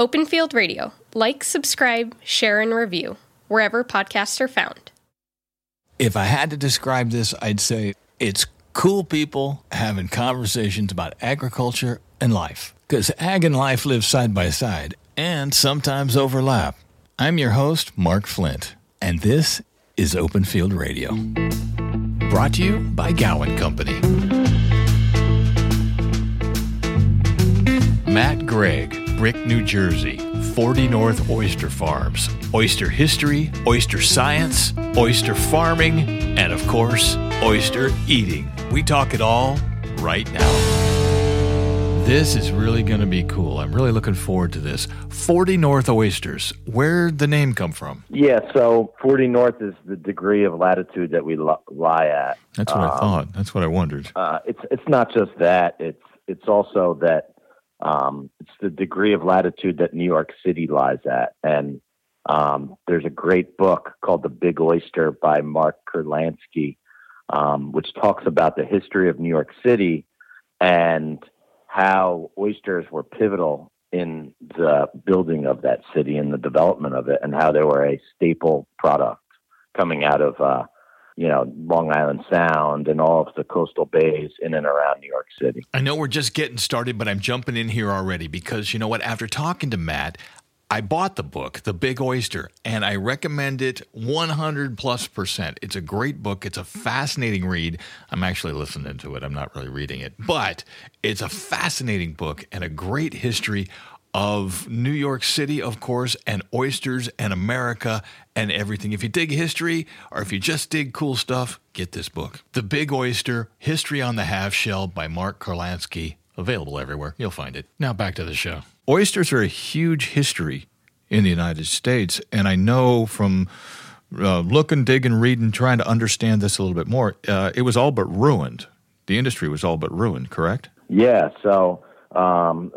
Open Field Radio. Like, subscribe, share, and review wherever podcasts are found. If I had to describe this, I'd say it's cool people having conversations about agriculture and life. Because ag and life live side by side and sometimes overlap. I'm your host, Mark Flint, and this is Open Field Radio. Brought to you by Gowan Company. Matt Gregg, Brick, New Jersey, 40 North Oyster Farms. Oyster history, oyster science, oyster farming, and of course, oyster eating. We talk it all right now. This is really going to be cool. I'm really looking forward to this. 40 North Oysters. Where'd the name come from? Yeah, so 40 North is the degree of latitude that we lie at. That's what um, I thought. That's what I wondered. Uh, it's it's not just that. It's it's also that um, it's the degree of latitude that New York City lies at. And um, there's a great book called The Big Oyster by Mark Kurlansky, um, which talks about the history of New York City and how oysters were pivotal in the building of that city and the development of it, and how they were a staple product coming out of uh, you know Long Island Sound and all of the coastal bays in and around New York City. I know we're just getting started, but I'm jumping in here already because you know what? After talking to Matt, I bought the book, The Big Oyster, and I recommend it 100 plus percent. It's a great book. It's a fascinating read. I'm actually listening to it. I'm not really reading it, but it's a fascinating book and a great history of New York City, of course, and oysters and America and everything. If you dig history or if you just dig cool stuff, get this book. The Big Oyster History on the Half Shell by Mark Kurlansky. Available everywhere. You'll find it. Now back to the show. Oysters are a huge history in the United States, and I know from uh, looking, digging, reading, trying to understand this a little bit more, uh, it was all but ruined. The industry was all but ruined, correct? Yeah. So um,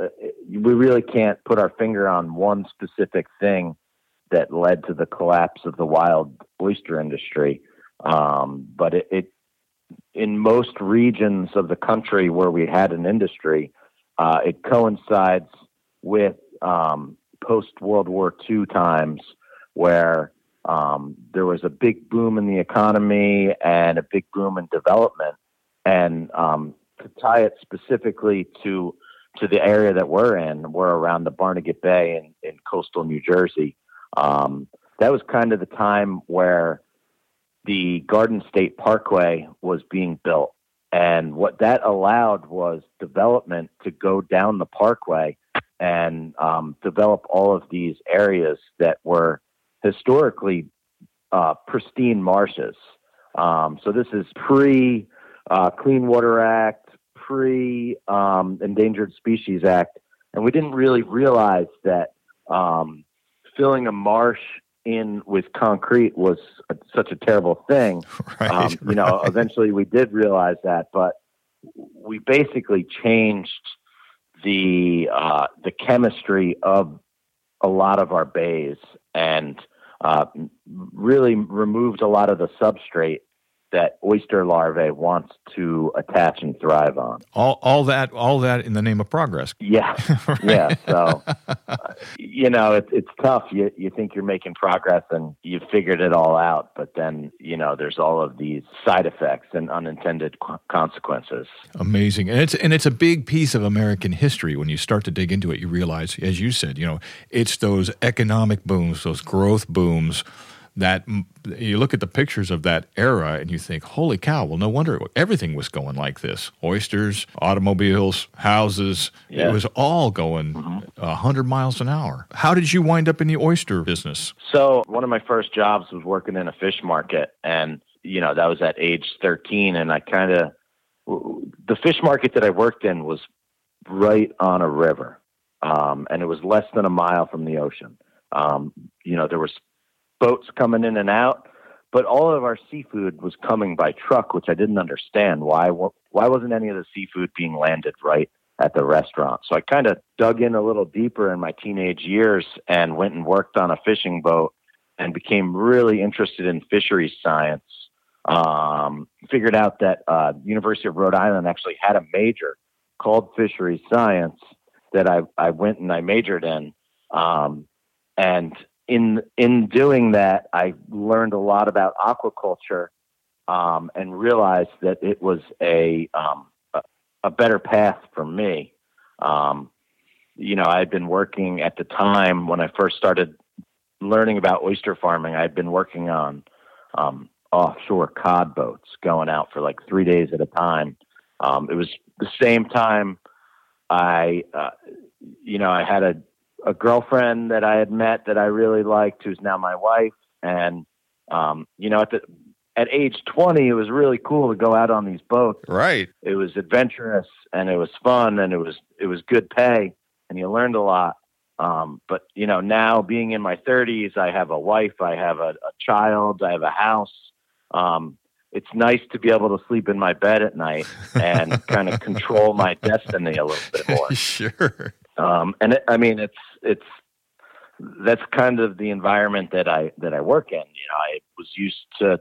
we really can't put our finger on one specific thing that led to the collapse of the wild oyster industry. Um, but it, it, in most regions of the country where we had an industry, uh, it coincides with um, post World War II times where um, there was a big boom in the economy and a big boom in development. And um, to tie it specifically to to the area that we're in, we're around the Barnegat Bay in, in coastal New Jersey. Um, that was kind of the time where the Garden State Parkway was being built. And what that allowed was development to go down the parkway and um, develop all of these areas that were historically uh, pristine marshes. Um, so this is pre uh, Clean Water Act, pre um, Endangered Species Act, and we didn't really realize that um, filling a marsh in with concrete was a, such a terrible thing. Right, um, you right. know, eventually we did realize that, but we basically changed the uh, the chemistry of a lot of our bays and uh, really removed a lot of the substrate that oyster larvae wants to attach and thrive on. All, all that, all that in the name of progress. Yeah, right. yeah. So, uh, you know, it's it's tough. You you think you're making progress and you've figured it all out, but then you know there's all of these side effects and unintended consequences. Amazing, and it's and it's a big piece of American history. When you start to dig into it, you realize, as you said, you know, it's those economic booms, those growth booms that you look at the pictures of that era and you think, holy cow, well, no wonder everything was going like this oysters, automobiles, houses. Yeah. It was all going mm-hmm. 100 miles an hour. How did you wind up in the oyster business? So, one of my first jobs was working in a fish market. And, you know, that was at age 13. And I kind of, the fish market that I worked in was right on a river. Um, and it was less than a mile from the ocean. Um, you know, there was boats coming in and out, but all of our seafood was coming by truck, which I didn't understand. Why why wasn't any of the seafood being landed right at the restaurant? So I kind of dug in a little deeper in my teenage years and went and worked on a fishing boat and became really interested in fisheries science. Um, figured out that uh, University of Rhode Island actually had a major called fisheries science that I, I went and I majored in. Um, and in in doing that, I learned a lot about aquaculture um, and realized that it was a um, a, better path for me. Um, you know, I had been working at the time when I first started learning about oyster farming. I had been working on um, offshore cod boats, going out for like three days at a time. Um, it was the same time I, uh, you know, I had a a girlfriend that I had met that I really liked, who's now my wife. And, um, you know, at the, at age 20, it was really cool to go out on these boats. Right. It was adventurous and it was fun and it was, it was good pay and you learned a lot. Um, but you know, now being in my thirties, I have a wife, I have a, a child, I have a house. Um, it's nice to be able to sleep in my bed at night and kind of control my destiny a little bit more. sure. Um, and it, I mean, it's it's that's kind of the environment that I that I work in. You know, I was used to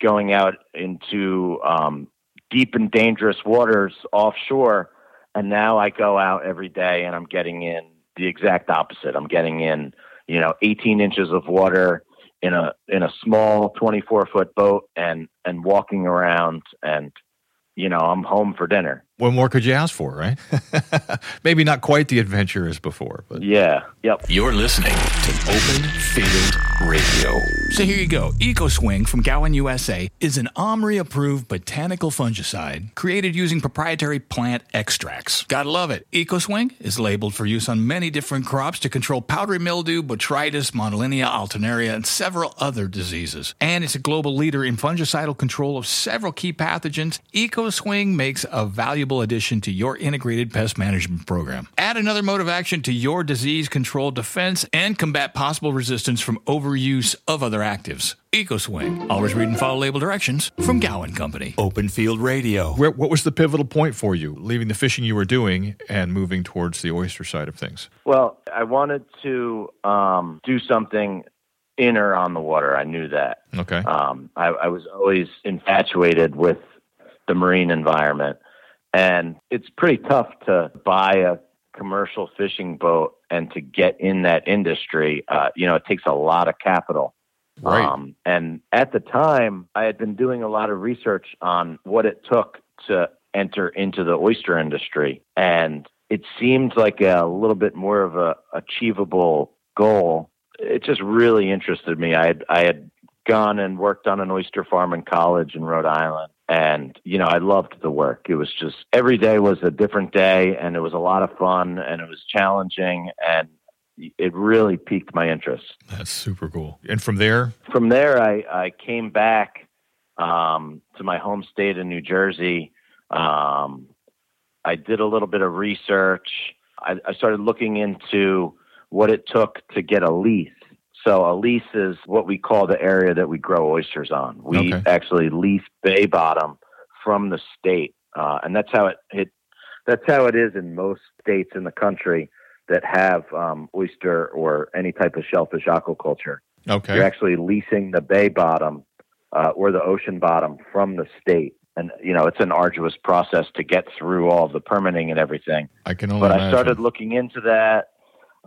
going out into um, deep and dangerous waters offshore, and now I go out every day and I'm getting in the exact opposite. I'm getting in, you know, 18 inches of water in a in a small 24 foot boat and and walking around and you know, I'm home for dinner. What more could you ask for, right? Maybe not quite the adventure as before, but yeah, yep. You're listening to Open Field Radio. So here you go. EcoSwing from Gowan, USA is an OMRI approved botanical fungicide created using proprietary plant extracts. Gotta love it. EcoSwing is labeled for use on many different crops to control powdery mildew, botrytis, monilinia, alternaria, and several other diseases. And it's a global leader in fungicidal control of several key pathogens. EcoSwing makes a valuable addition to your integrated pest management program. Add another mode of action to your disease control defense and combat possible resistance from overuse of other actives. EcoSwing. Always read and follow label directions from Gowan Company. Open Field Radio. Where, what was the pivotal point for you, leaving the fishing you were doing and moving towards the oyster side of things? Well, I wanted to um, do something inner on the water. I knew that. Okay. Um, I, I was always infatuated with the marine environment, and it's pretty tough to buy a commercial fishing boat and to get in that industry. Uh, you know, it takes a lot of capital. Right. Um, and at the time, I had been doing a lot of research on what it took to enter into the oyster industry. And it seemed like a little bit more of a achievable goal. It just really interested me. I had, I had gone and worked on an oyster farm in college in Rhode Island. And, you know, I loved the work. It was just every day was a different day and it was a lot of fun and it was challenging and it really piqued my interest. That's super cool. And from there? From there, I, I came back um, to my home state in New Jersey. Um, I did a little bit of research. I, I started looking into what it took to get a lease. So a lease is what we call the area that we grow oysters on. We Okay. actually lease bay bottom from the state, uh, and that's how it, it that's how it is in most states in the country that have um, oyster or any type of shellfish aquaculture. Okay. You're actually leasing the bay bottom uh, or the ocean bottom from the state. And, you know, it's an arduous process to get through all the permitting and everything. I can only But I started looking into that.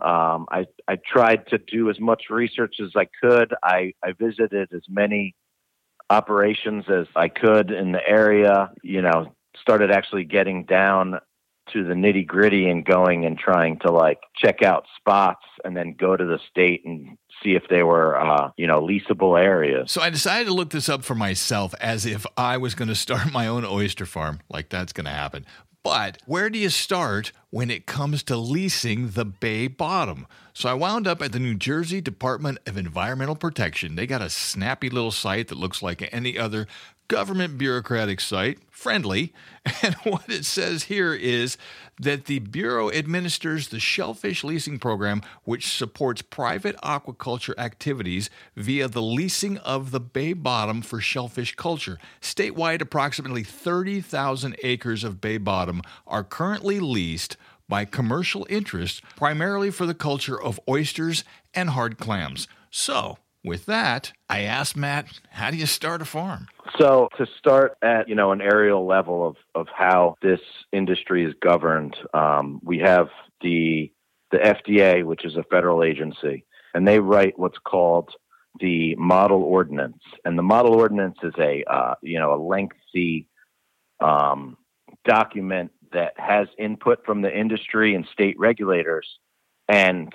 Um, I, I tried to do as much research as I could. I, I visited as many operations as I could in the area, you know, started actually getting down to the nitty gritty and going and trying to like check out spots and then go to the state and see if they were, uh, you know, leasable areas. So I decided to look this up for myself as if I was going to start my own oyster farm. Like that's going to happen. But where do you start when it comes to leasing the bay bottom? So I wound up at the New Jersey Department of Environmental Protection. They got a snappy little site that looks like any other government bureaucratic site, friendly. And what it says here is that the Bureau administers the shellfish leasing program, which supports private aquaculture activities via the leasing of the bay bottom for shellfish culture. Statewide, approximately 30,000 acres of bay bottom are currently leased by commercial interests, primarily for the culture of oysters and hard clams. So, with that, I asked Matt, how do you start a farm? So to start at you know an aerial level of of how this industry is governed, um, we have the the FDA, which is a federal agency, and they write what's called the model ordinance. And the model ordinance is a uh, you know a lengthy um, document that has input from the industry and state regulators, and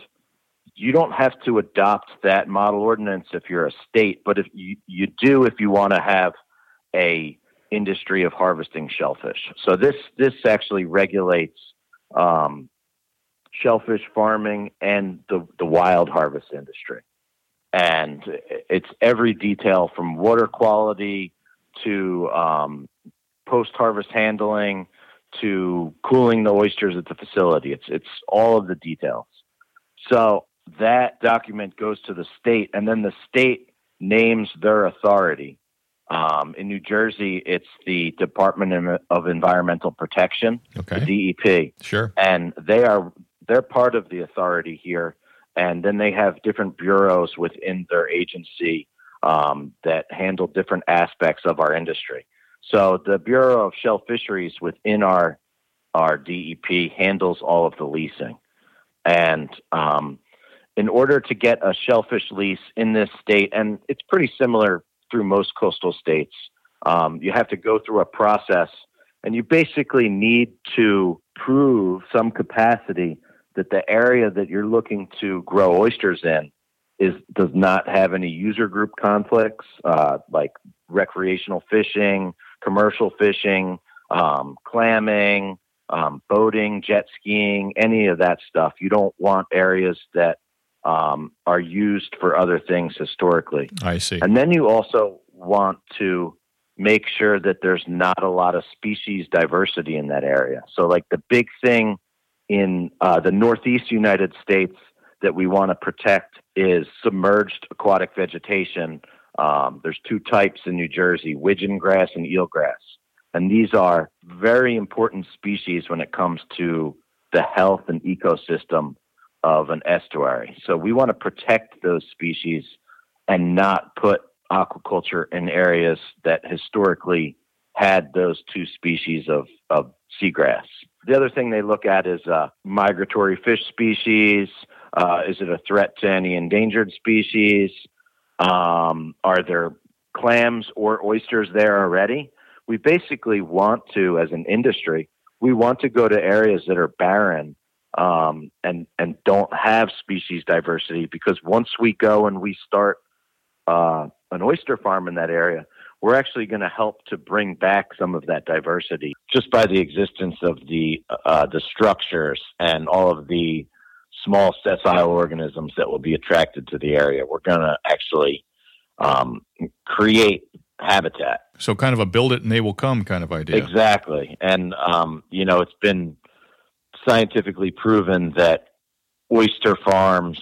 you don't have to adopt that model ordinance if you're a state, but if you, you do if you want to have a industry of harvesting shellfish. So this this actually regulates um, shellfish farming and the the wild harvest industry, and it's every detail from water quality to um, post harvest handling to cooling the oysters at the facility. It's it's all of the details. So that document goes to the state, and then the state names their authority. Um, in New Jersey, it's the Department of Environmental Protection, okay. the DEP. Sure. And they are they're part of the authority here, and then they have different bureaus within their agency um, that handle different aspects of our industry. So the Bureau of Shell Fisheries within our our DEP handles all of the leasing, and um, in order to get a shellfish lease in this state, and it's pretty similar through most coastal states, um, you have to go through a process, and you basically need to prove some capacity that the area that you're looking to grow oysters in is does not have any user group conflicts, uh, like recreational fishing, commercial fishing, um, clamming, um, boating, jet skiing, any of that stuff. You don't want areas that um, are used for other things historically. I see. And then you also want to make sure that there's not a lot of species diversity in that area. So, like the big thing in uh, the Northeast United States that we want to protect is submerged aquatic vegetation. Um, there's two types in New Jersey widgeon grass and eelgrass. And these are very important species when it comes to the health and ecosystem of an estuary. So we want to protect those species and not put aquaculture in areas that historically had those two species of, of seagrass. The other thing they look at is uh, migratory fish species. Uh, is it a threat to any endangered species? Um, are there clams or oysters there already? We basically want to, as an industry, we want to go to areas that are barren um, and and don't have species diversity because once we go and we start uh, an oyster farm in that area, we're actually going to help to bring back some of that diversity just by the existence of the uh, the structures and all of the small sessile organisms that will be attracted to the area. We're going to actually um, create habitat. So, kind of a build it and they will come kind of idea. Exactly, and um, you know, it's been scientifically proven that oyster farms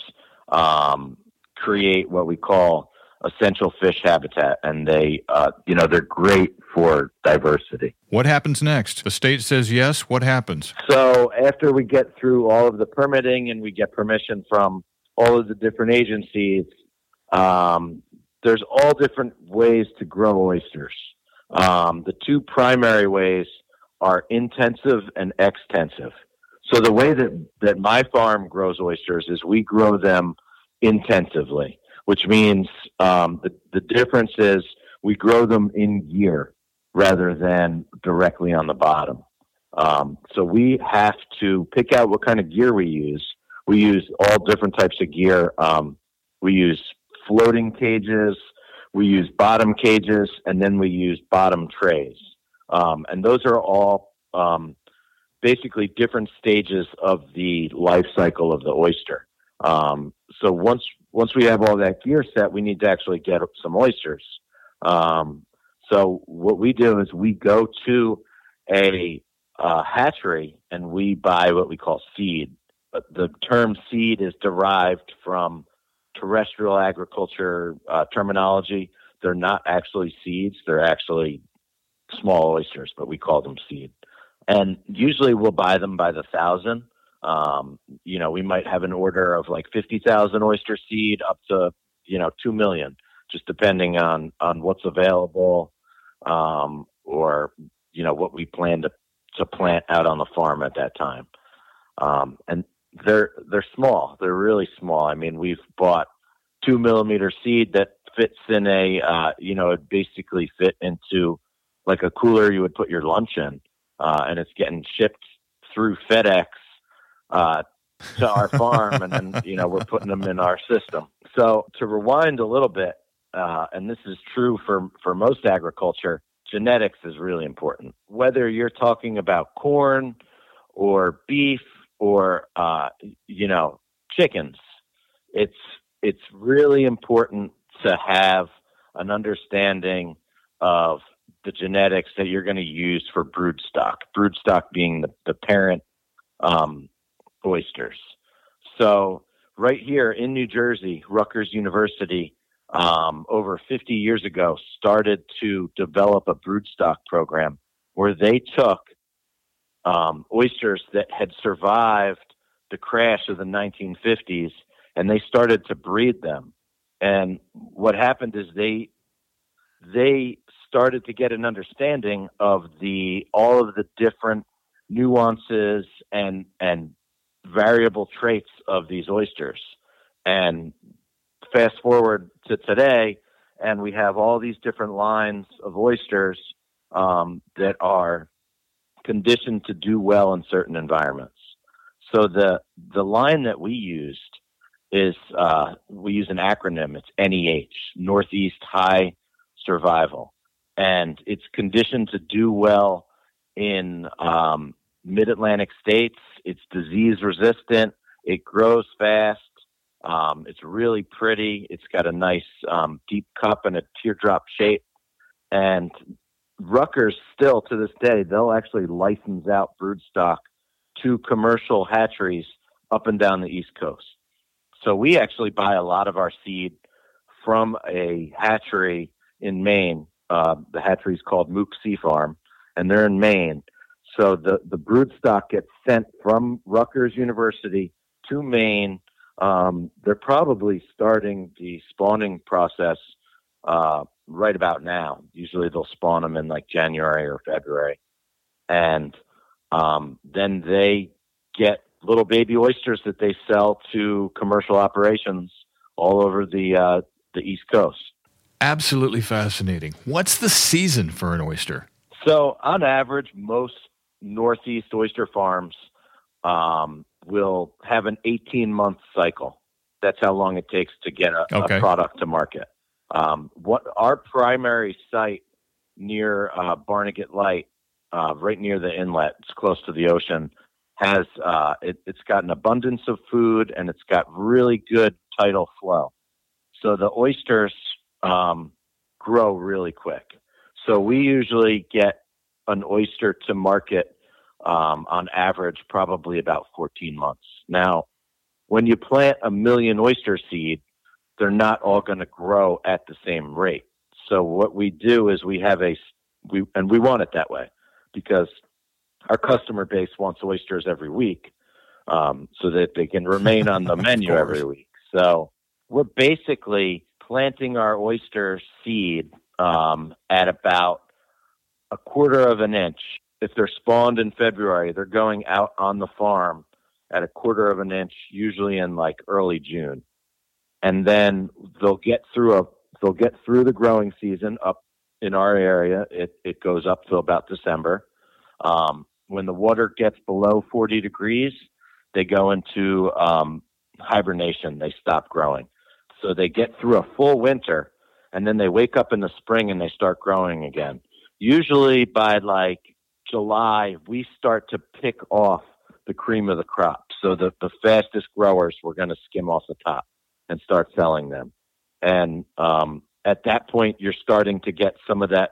um, create what we call essential fish habitat, and they, uh, you know, they're great for diversity. What happens next? The state says yes. What happens? So after we get through all of the permitting and we get permission from all of the different agencies, um, there's all different ways to grow oysters. Um, the two primary ways are intensive and extensive. So the way that, that my farm grows oysters is we grow them intensively, which means um, the, the difference is we grow them in gear rather than directly on the bottom. Um, so we have to pick out what kind of gear we use. We use all different types of gear. Um, we use floating cages, we use bottom cages, and then we use bottom trays. Um, and those are all um, basically different stages of the life cycle of the oyster. Um, so once once we have all that gear set, we need to actually get some oysters. Um, so what we do is we go to a uh, hatchery and we buy what we call seed. But the term seed is derived from terrestrial agriculture uh, terminology. They're not actually seeds; they're actually small oysters, but we call them seed and usually we'll buy them by the thousand. Um, you know, we might have an order of like fifty thousand oyster seed up to you know two million, just depending on on what's available um, or you know what we plan to to plant out on the farm at that time. Um, and they're they're small. They're really small. I mean, we've bought two millimeter seed that fits in a uh, you know it basically fit into like a cooler you would put your lunch in, uh, and it's getting shipped through FedEx uh, to our farm, and then you know we're putting them in our system. So to rewind a little bit, uh, and this is true for for most agriculture, genetics is really important. Whether you're talking about corn or beef or uh, you know chickens, it's it's really important to have an understanding of the genetics that you're going to use for broodstock. Broodstock being the, the parent um, oysters. So right here in New Jersey, Rutgers University, um, over 50 years ago, started to develop a broodstock program where they took um, oysters that had survived the crash of the 1950s and they started to breed them. And what happened is they they started to get an understanding of the all of the different nuances and and variable traits of these oysters. And fast forward to today, and we have all these different lines of oysters um, that are conditioned to do well in certain environments. So the the line that we used is uh, we use an acronym. It's NEH, Northeast High Survival, and it's conditioned to do well in um, Mid Atlantic states. It's disease resistant. It grows fast. Um, it's really pretty. It's got a nice um, deep cup and a teardrop shape. And Rutgers still to this day, they'll actually license out broodstock to commercial hatcheries up and down the East Coast. So we actually buy a lot of our seed from a hatchery in Maine. Uh, the hatchery is called Mook Sea Farm, and they're in Maine. So the, the broodstock gets sent from Rutgers University to Maine. Um, they're probably starting the spawning process uh, right about now. Usually they'll spawn them in like January or February. And um, then they get little baby oysters that they sell to commercial operations all over the uh, the East Coast. Absolutely fascinating. What's the season for an oyster? So, on average, most Northeast oyster farms um, will have an 18 month cycle. That's how long it takes to get a, okay. a product to market. Um, what our primary site near uh, Barnegat Light, uh, right near the inlet, it's close to the ocean, has uh, it, has got an abundance of food and it's got really good tidal flow. So the oysters um, grow really quick. So we usually get an oyster to market um, on average probably about 14 months. Now, when you plant a million oyster seed, they're not all going to grow at the same rate. So what we do is we have a we and we want it that way because our customer base wants oysters every week um, so that they can remain on the menu every week. So we're basically planting our oyster seed um, at about a quarter of an inch. If they're spawned in February, they're going out on the farm at a quarter of an inch, usually in like early June, and then they'll get through a they'll get through the growing season up in our area. It it goes up to about December. Um, when the water gets below 40 degrees, they go into um, hibernation. They stop growing. So they get through a full winter and then they wake up in the spring and they start growing again. Usually by like July, we start to pick off the cream of the crop. So the, the fastest growers, we're going to skim off the top and start selling them. And um, at that point, you're starting to get some of that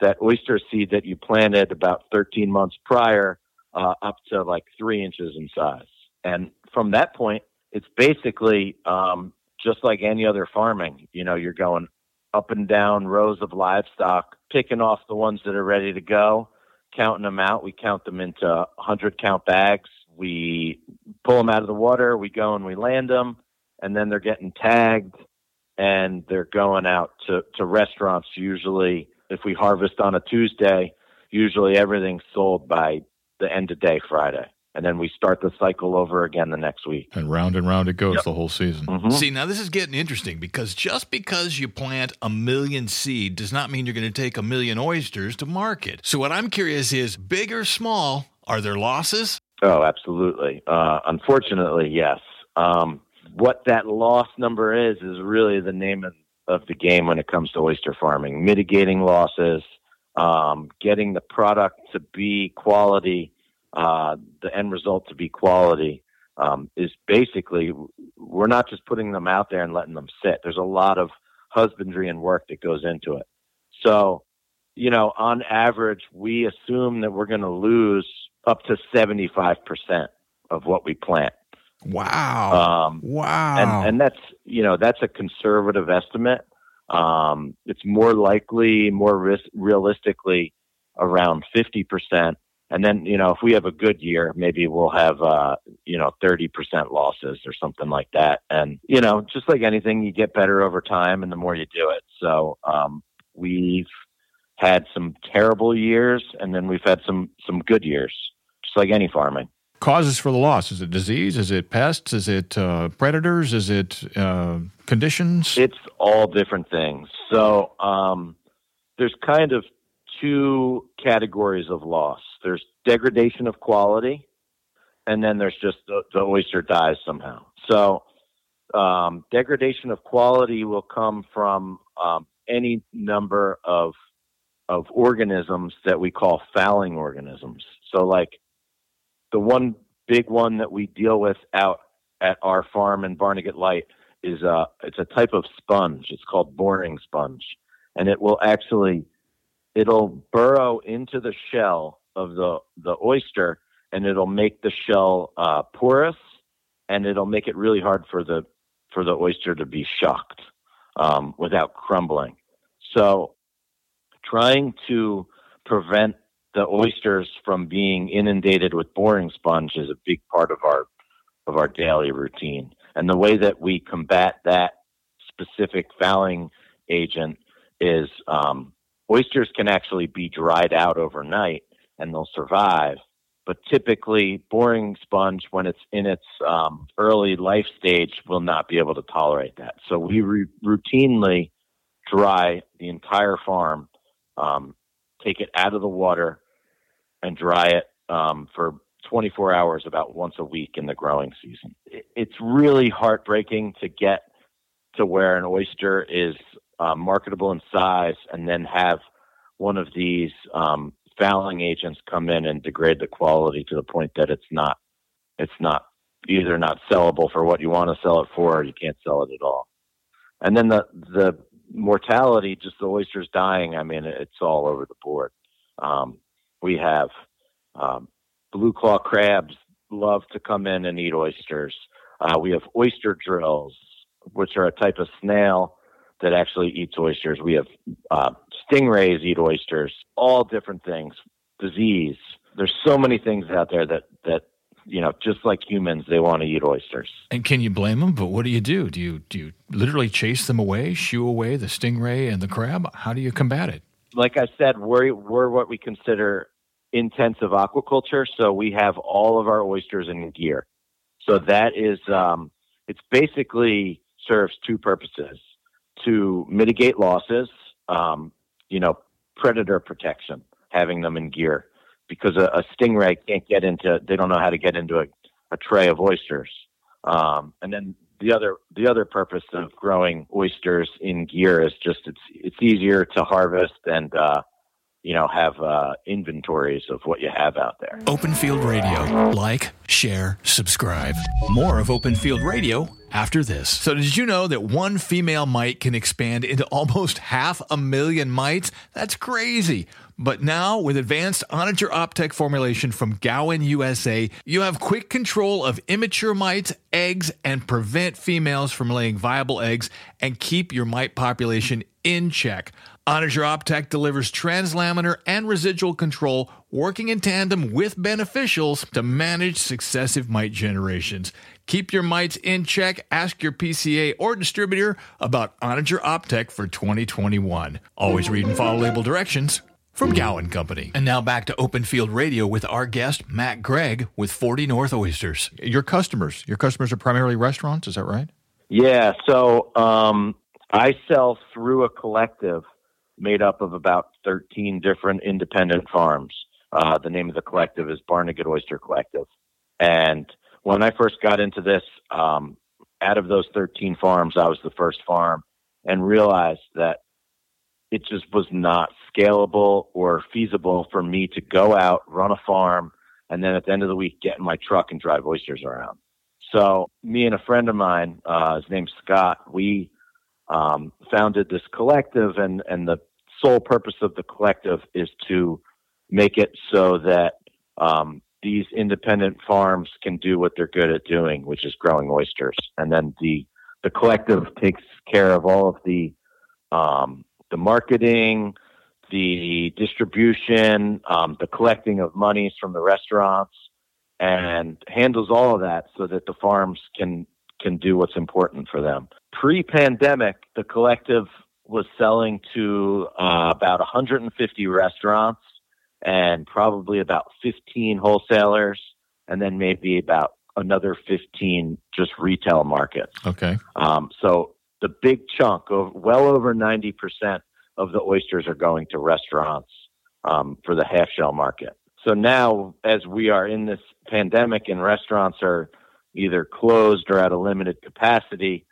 that oyster seed that you planted about 13 months prior uh, up to like three inches in size. And from that point, it's basically um, just like any other farming. You know, you're going up and down rows of livestock, picking off the ones that are ready to go, counting them out. We count them into 100 count bags. We pull them out of the water. We go and we land them, and then they're getting tagged and they're going out to, to restaurants usually if we harvest on a Tuesday, usually everything's sold by the end of day Friday. And then we start the cycle over again the next week. And round and round it goes yep. the whole season. Mm-hmm. See, now this is getting interesting because just because you plant a million seed does not mean you're going to take a million oysters to market. So what I'm curious is, big or small, are there losses? Oh, absolutely. Uh, unfortunately, yes. Um, what that loss number is is really the name of, of the game when it comes to oyster farming. Mitigating losses, um, getting the product to be quality uh, the end result to be quality um, is basically we're not just putting them out there and letting them sit. There's a lot of husbandry and work that goes into it. So, you know, on average, we assume that we're going to lose up to 75% of what we plant. Wow. Um, wow. And, and that's, you know, that's a conservative estimate. Um, it's more likely, more risk, realistically, around 50%. And then, you know, if we have a good year, maybe we'll have, uh, you know, 30% losses or something like that. And, you know, just like anything, you get better over time and the more you do it. So, um, we've had some terrible years and then we've had some, some good years, just like any farming. Causes for the loss? Is it disease? Is it pests? Is it uh, predators? Is it uh, conditions? It's all different things. So, um, there's kind of two categories of loss. There's degradation of quality, and then there's just the, the oyster dies somehow. So um, degradation of quality will come from um, any number of of organisms that we call fouling organisms. So like the one big one that we deal with out at our farm in Barnegat Light is a uh, it's a type of sponge. It's called boring sponge, and it will actually it'll burrow into the shell of the the oyster, and it'll make the shell uh, porous, and it'll make it really hard for the for the oyster to be shocked um, without crumbling. So, trying to prevent the oysters from being inundated with boring sponge is a big part of our of our daily routine. And the way that we combat that specific fouling agent is um, oysters can actually be dried out overnight and they'll survive. But typically, boring sponge, when it's in its um, early life stage, will not be able to tolerate that. So we re- routinely dry the entire farm, um, take it out of the water, and dry it um, for 24 hours about once a week in the growing season. It's really heartbreaking to get to where an oyster is uh, marketable in size and then have one of these um, fouling agents come in and degrade the quality to the point that it's not it's not either not sellable for what you want to sell it for or you can't sell it at all. And then the the mortality, just the oysters dying, I mean it's all over the board. Um, we have um, blue claw crabs love to come in and eat oysters. Uh, we have oyster drills, which are a type of snail that actually eats oysters. We have uh, stingrays eat oysters, all different things, disease. There's so many things out there that, that, you know, just like humans, they want to eat oysters. And can you blame them? But what do you do? Do you, do you literally chase them away, shoo away the stingray and the crab? How do you combat it? Like I said, we're, we're what we consider intensive aquaculture. So we have all of our oysters in gear. So that is, um, it's basically serves two purposes to mitigate losses, um, you know, predator protection, having them in gear, because a, a, stingray can't get into, they don't know how to get into a, a tray of oysters. Um, and then the other the other purpose of growing oysters in gear is just it's it's easier to harvest and uh, you know, have uh, inventories of what you have out there. Open Field Radio. Like, share, subscribe. More of Open Field Radio after this. So, did you know that one female mite can expand into almost half a million mites? That's crazy. But now, with advanced Onager Optek formulation from Gowan USA, you have quick control of immature mites, eggs, and prevent females from laying viable eggs and keep your mite population in check. Onager Optek delivers translaminar and residual control working in tandem with beneficials to manage successive mite generations. Keep your mites in check. Ask your PCA or distributor about Onager Optek for 2021. Always read and follow label directions. from Gowan Company. And now back to Open Field Radio with our guest, Matt Gregg with 40 North Oysters. Your customers, your customers are primarily restaurants, is that right? Yeah. So um, I sell through a collective made up of about 13 different independent farms. Uh, the name of the collective is Barnegat Oyster Collective. And when I first got into this, um, out of those 13 farms, I was the first farm and realized that it just was not scalable or feasible for me to go out, run a farm, and then at the end of the week get in my truck and drive oysters around. So me and a friend of mine, uh, his name's Scott, we um, founded this collective, and and the sole purpose of the collective is to make it so that um, these independent farms can do what they're good at doing, which is growing oysters, and then the the collective takes care of all of the um, the marketing, the distribution, um, the collecting of monies from the restaurants, and handles all of that so that the farms can can do what's important for them. Pre-pandemic, the collective was selling to uh, about 150 restaurants and probably about 15 wholesalers, and then maybe about another 15 just retail markets. Okay. Um, so the big chunk of well over 90% of the oysters are going to restaurants um, for the half shell market. So now, as we are in this pandemic and restaurants are either closed or at a limited capacity,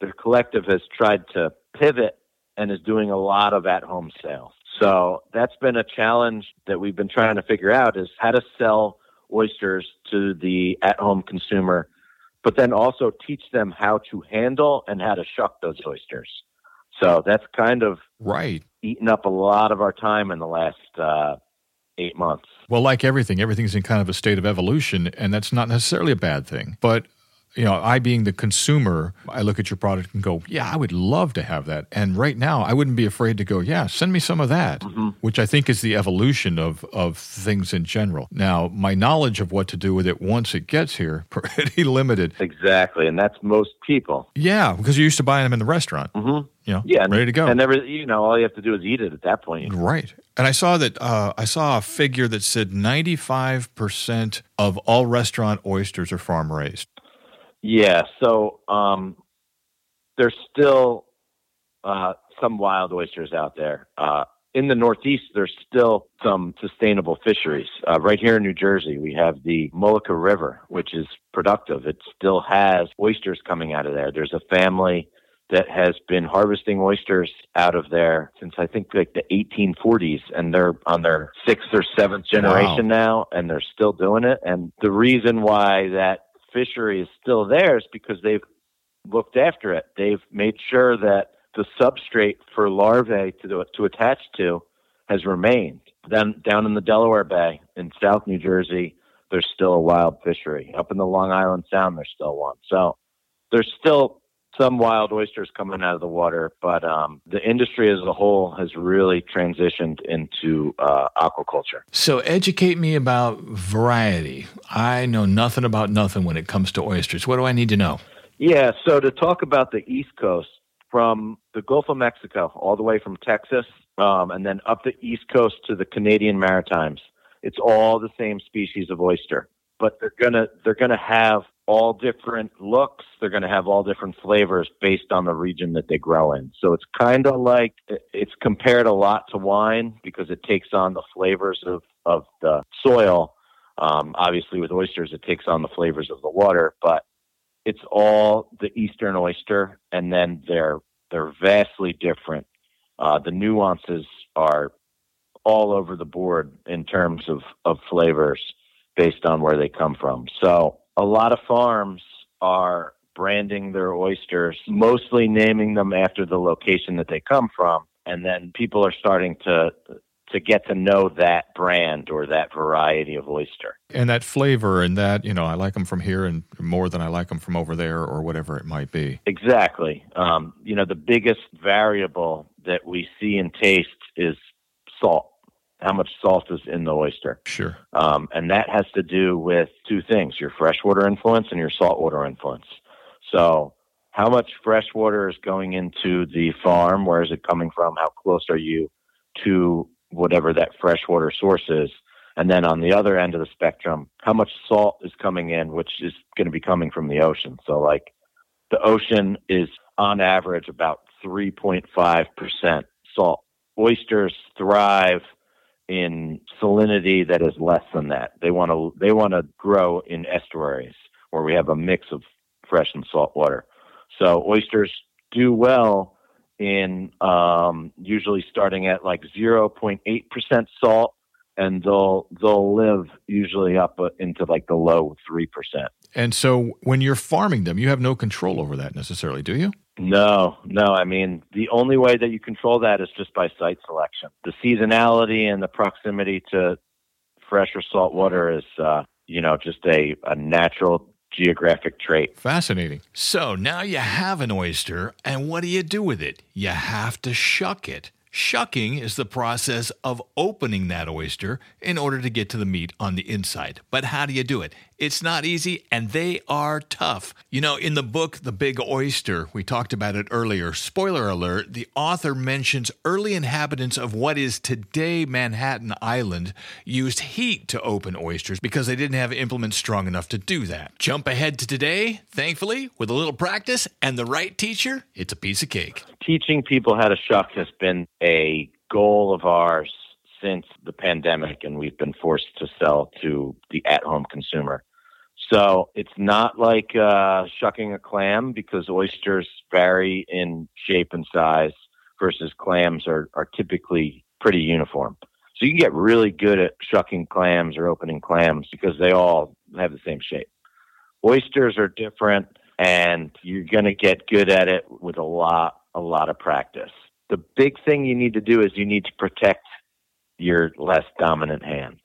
the collective has tried to pivot and is doing a lot of at home sales. So that's been a challenge that we've been trying to figure out is how to sell oysters to the at home consumer, but then also teach them how to handle and how to shuck those oysters. So that's kind of right eaten up a lot of our time in the last uh, eight months. Well, like everything, everything's in kind of a state of evolution, and that's not necessarily a bad thing. But you know, I being the consumer, I look at your product and go, yeah, I would love to have that. And right now, I wouldn't be afraid to go, yeah, send me some of that, mm-hmm. which I think is the evolution of, of things in general. Now, my knowledge of what to do with it once it gets here, pretty limited. Exactly. And that's most people. Yeah, because you're used to buying them in the restaurant. Mm-hmm. You know, yeah, ready to go. And never, you know, all you have to do is eat it at that point. Right. And I saw that uh, I saw a figure that said 95% of all restaurant oysters are farm raised. Yeah, so um, there's still uh, some wild oysters out there. Uh, in the Northeast, there's still some sustainable fisheries. Uh, right here in New Jersey, we have the Mullica River, which is productive. It still has oysters coming out of there. There's a family that has been harvesting oysters out of there since I think like the 1840s, and they're on their sixth or seventh generation wow. now, and they're still doing it. And the reason why that fishery is still theirs because they've looked after it. They've made sure that the substrate for larvae to to attach to has remained. Then down in the Delaware Bay in South New Jersey, there's still a wild fishery. Up in the Long Island Sound, there's still one. So there's still some wild oysters coming out of the water, but um, the industry as a whole has really transitioned into uh, aquaculture. So, educate me about variety. I know nothing about nothing when it comes to oysters. What do I need to know? Yeah, so to talk about the East Coast, from the Gulf of Mexico all the way from Texas, um, and then up the East Coast to the Canadian Maritimes, it's all the same species of oyster but they're gonna they're gonna have all different looks. They're going to have all different flavors based on the region that they grow in. So it's kind of like it's compared a lot to wine because it takes on the flavors of, of the soil. Um, obviously, with oysters, it takes on the flavors of the water, but it's all the eastern oyster, and then they're they're vastly different. Uh, the nuances are all over the board in terms of, of flavors based on where they come from. So a lot of farms are branding their oysters, mostly naming them after the location that they come from, and then people are starting to to get to know that brand or that variety of oyster and that flavor and that you know I like them from here and more than I like them from over there or whatever it might be. Exactly. Um, you know the biggest variable that we see in taste is salt how much salt is in the oyster. Sure. Um, and that has to do with two things your freshwater influence and your saltwater influence. So, how much freshwater is going into the farm? Where is it coming from? How close are you to whatever that freshwater source is. And then on the other end of the spectrum, how much salt is coming in, which is going to be coming from the ocean. So, like, the ocean is on average about 3.5% salt. Oysters thrive in salinity that is less than that. They want to they want to grow in estuaries where we have a mix of fresh and salt water. So oysters do well in um, usually starting at like 0.8% salt and they'll they'll live usually up uh, into like the low 3%. And so when you're farming them, you have no control over that necessarily, do you? No, no. I mean, the only way that you control that is just by site selection. The seasonality and the proximity to fresh or salt water is, uh, you know, just a, a natural geographic trait. Fascinating. So now you have an oyster, and what do you do with it? You have to shuck it. Shucking is the process of opening that oyster in order to get to the meat on the inside. But how do you do it? It's not easy, and they are tough. You know, in the book, The Big Oyster, we talked about it earlier. Spoiler alert, the author mentions early inhabitants of what is today Manhattan Island used heat to open oysters because they didn't have implements strong enough to do that. Jump ahead to today, thankfully, with a little practice and the right teacher, it's a piece of cake. Teaching people how to shuck has been a goal of ours since the pandemic and we've been forced to sell to the at home consumer. So it's not like uh, shucking a clam because oysters vary in shape and size versus clams are, are typically pretty uniform. So you can get really good at shucking clams or opening clams because they all have the same shape. Oysters are different and you're going to get good at it with a lot, a lot of practice. The big thing you need to do is you need to protect your less dominant hand.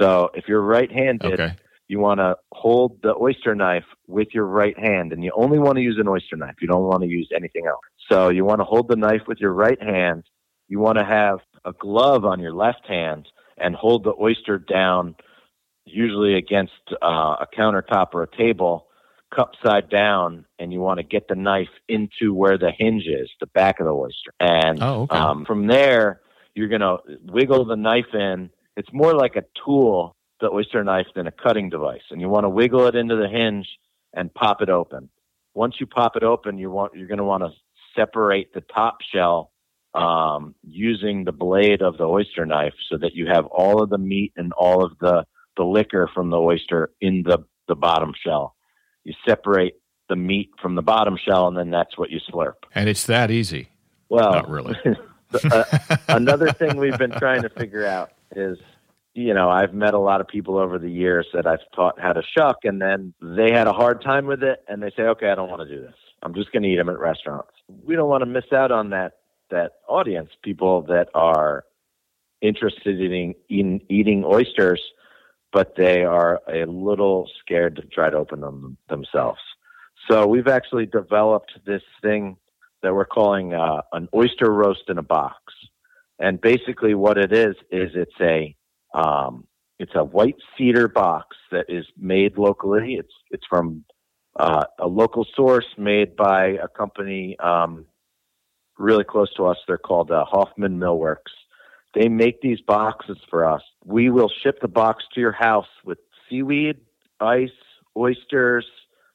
So if you're right-handed, okay. You want to hold the oyster knife with your right hand, and you only want to use an oyster knife. You don't want to use anything else. So you want to hold the knife with your right hand. You want to have a glove on your left hand and hold the oyster down, usually against uh, a countertop or a table, cup side down, and you want to get the knife into where the hinge is, the back of the oyster. And oh, okay. um, from there, you're going to wiggle the knife in. It's more like a tool, the oyster knife, than a cutting device. And you want to wiggle it into the hinge and pop it open. Once you pop it open, you want you're going to want to separate the top shell um, using the blade of the oyster knife, so that you have all of the meat and all of the the liquor from the oyster in the the bottom shell. You separate the meat from the bottom shell, and then that's what you slurp. And it's that easy. Well, not really. uh, another thing we've been trying to figure out is you know, I've met a lot of people over the years that I've taught how to shuck, and then they had a hard time with it, and they say, "Okay, I don't want to do this. I'm just going to eat them at restaurants." We don't want to miss out on that that audience, people that are interested in, in eating oysters, but they are a little scared to try to open them themselves. So we've actually developed this thing that we're calling uh, an oyster roast in a box. And basically, what it is is it's a um, it's a white cedar box that is made locally. It's it's from uh, a local source made by a company um, really close to us. They're called uh, Hoffman Millworks. They make these boxes for us. We will ship the box to your house with seaweed, ice, oysters,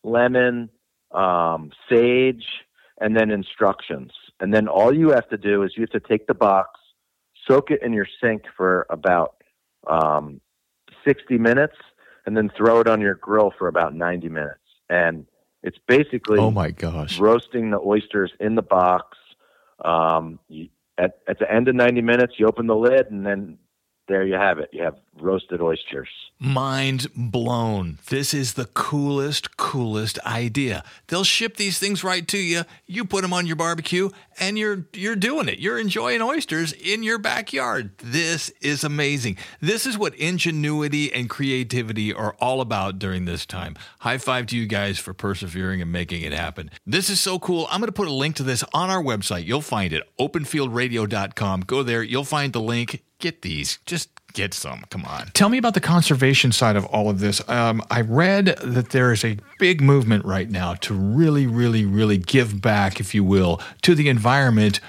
lemon, um, sage, and then instructions. And then all you have to do is you have to take the box, soak it in your sink for about um, 60 minutes, and then throw it on your grill for about 90 minutes. And it's basically oh my gosh, roasting the oysters in the box. Um, you, at at the end of 90 minutes, you open the lid, and then there you have it. You have roasted oysters. Mind blown. This is the coolest, coolest idea. They'll ship these things right to you. You put them on your barbecue and you're you're doing it. You're enjoying oysters in your backyard. This is amazing. This is what ingenuity and creativity are all about during this time. High five to you guys for persevering and making it happen. This is so cool. I'm going to put a link to this on our website. You'll find it openfieldradio.com. Go there. You'll find the link get these. Just get some. Come on. Tell me about the conservation side of all of this. Um, I read that there is a big movement right now to really, really, really give back, if you will, to the environment.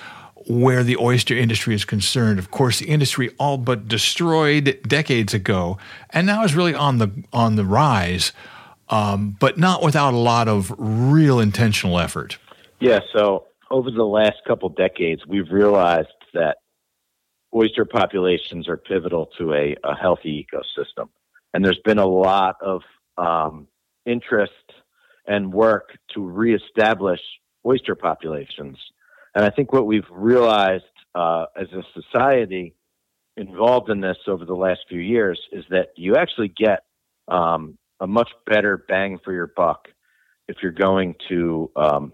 where the oyster industry is concerned. Of course, the industry all but destroyed decades ago, and now is really on the on the rise, um, but not without a lot of real intentional effort. Yeah. So over the last couple decades, we've realized that oyster populations are pivotal to a, a healthy ecosystem, and there's been a lot of um, interest and work to reestablish oyster populations. And I think what we've realized uh, as a society involved in this over the last few years is that you actually get um, a much better bang for your buck if you're going to um,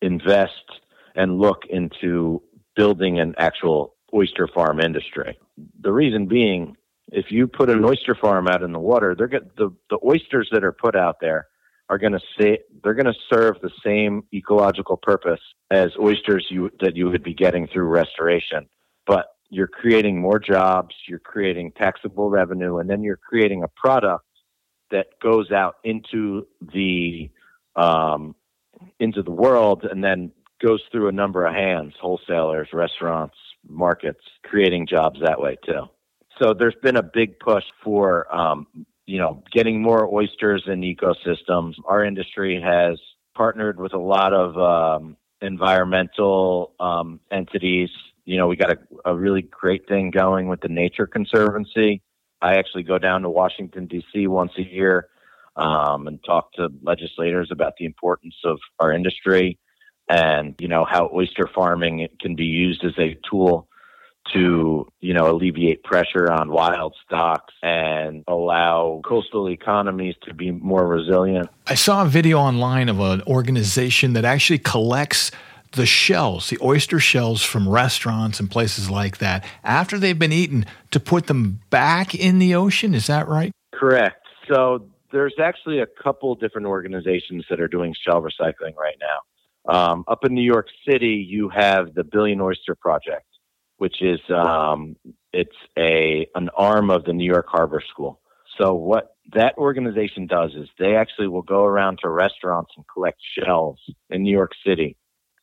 invest and look into building an actual oyster farm industry. The reason being, if you put an oyster farm out in the water, they're get, the the oysters that are put out there are going to say they're going to serve the same ecological purpose as oysters you that you would be getting through restoration, but you're creating more jobs, you're creating taxable revenue, and then you're creating a product that goes out into the um, into the world and then goes through a number of hands, wholesalers, restaurants, markets, creating jobs that way too. So there's been a big push for um, you know, getting more oysters in ecosystems. Our industry has partnered with a lot of um, environmental um, entities. You know, we got a, a really great thing going with the Nature Conservancy. I actually go down to Washington, D.C. once a year um, and talk to legislators about the importance of our industry and, you know, how oyster farming can be used as a tool to you know alleviate pressure on wild stocks and allow coastal economies to be more resilient. I saw a video online of an organization that actually collects the shells, the oyster shells from restaurants and places like that after they've been eaten to put them back in the ocean, is that right? Correct. So there's actually a couple different organizations that are doing shell recycling right now. Um, up in New York City, you have the Billion Oyster Project which is um, it's a an arm of the New York Harbor School. So what that organization does is they actually will go around to restaurants and collect shells in New York City,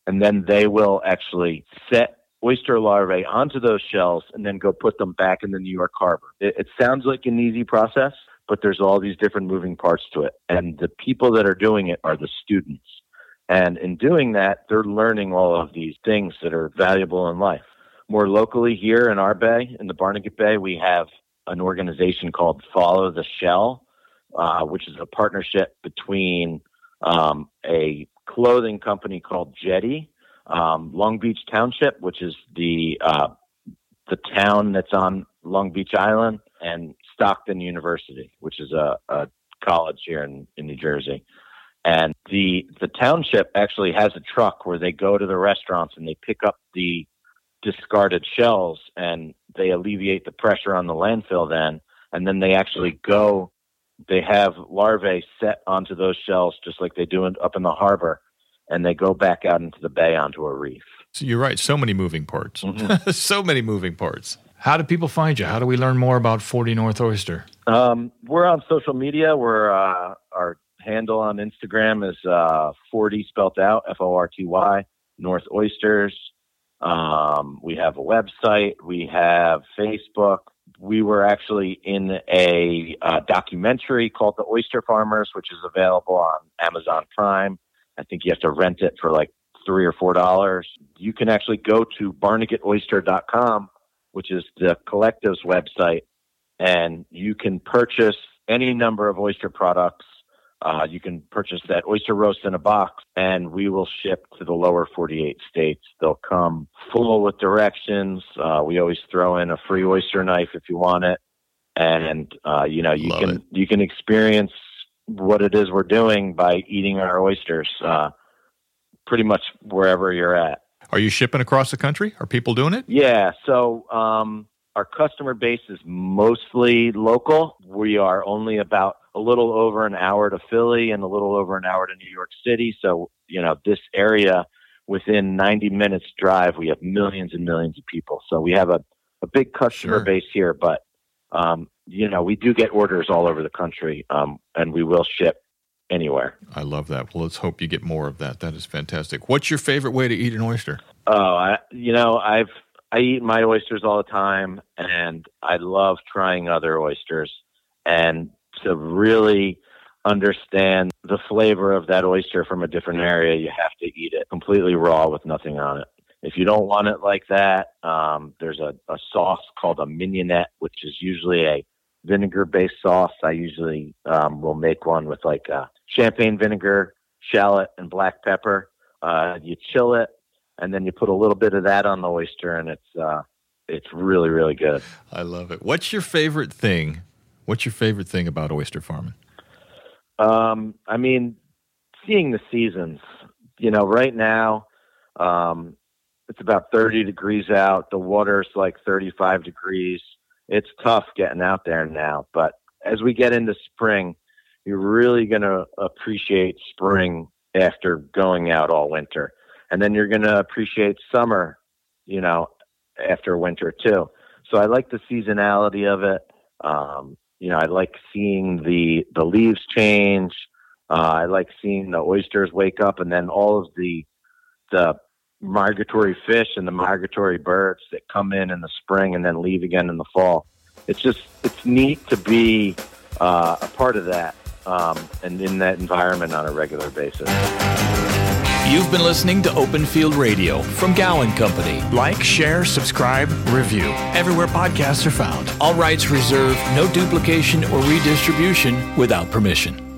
and then they will actually set oyster larvae onto those shells and then go put them back in the New York Harbor. It, it sounds like an easy process, but there's all these different moving parts to it, and the people that are doing it are the students. And in doing that, they're learning all of these things that are valuable in life more locally here in our bay, in the Barnegat Bay, we have an organization called Follow the Shell, uh, which is a partnership between um, a clothing company called Jetty, um, Long Beach Township, which is the uh, the town that's on Long Beach Island, and Stockton University, which is a, a college here in, in New Jersey. And the the township actually has a truck where they go to the restaurants and they pick up the discarded shells and they alleviate the pressure on the landfill then. And then they actually go they have larvae set onto those shells just like they do up in the harbor and they go back out into the bay onto a reef. So you're right so many moving parts. Mm-hmm. so many moving parts. How do people find you? How do we learn more about 40 north oyster? Um, we're on social media. We're uh, our handle on instagram is uh, 40 spelt out f-o-r-t-y north oysters um, we have a website. We have Facebook. We were actually in a uh, documentary called The Oyster Farmers, which is available on Amazon Prime. I think you have to rent it for like three or four dollars. You can actually go to barnegatoyster.com, which is the collective's website, and you can purchase any number of oyster products uh, you can purchase that oyster roast in a box, and we will ship to the lower 48 states. They'll come full with directions. Uh, we always throw in a free oyster knife if you want it, and uh, you know you Love can it. you can experience what it is we're doing by eating our oysters. Uh, pretty much wherever you're at. Are you shipping across the country? Are people doing it? Yeah. So um, our customer base is mostly local. We are only about a little over an hour to Philly and a little over an hour to New York City. So, you know, this area within 90 minutes drive, we have millions and millions of people. So we have a, a big customer sure. base here, but, um, you know, we do get orders all over the country, um, and we will ship anywhere. I love that. Well, let's hope you get more of that. That is fantastic. What's your favorite way to eat an oyster? Oh, I, you know, I've I eat my oysters all the time, and I love trying other oysters, and to really understand the flavor of that oyster from a different area, you have to eat it completely raw with nothing on it. If you don't want it like that, um, there's a, a sauce called a mignonette, which is usually a vinegar based sauce. I usually um, will make one with like uh, champagne vinegar, shallot, and black pepper. Uh, you chill it, and then you put a little bit of that on the oyster, and it's uh, it's really really good. I love it. What's your favorite thing? What's your favorite thing about oyster farming? Um, I mean, seeing the seasons. You know, right now, um, it's about 30 degrees out. The water's like 35 degrees. It's tough getting out there now, but as we get into spring, you're really going to appreciate spring after going out all winter. And then you're going to appreciate summer, you know, after winter too. So I like the seasonality of it. Um, you know, I like seeing the the leaves change. Uh, I like seeing the oysters wake up, and then all of the the migratory fish and the migratory birds that come in in the spring and then leave again in the fall. It's just it's neat to be uh, a part of that um, and in that environment on a regular basis. You've been listening to Open Field Radio from Gowan Company. Like, share, subscribe, review everywhere podcasts are found. All rights reserved, no duplication or redistribution without permission.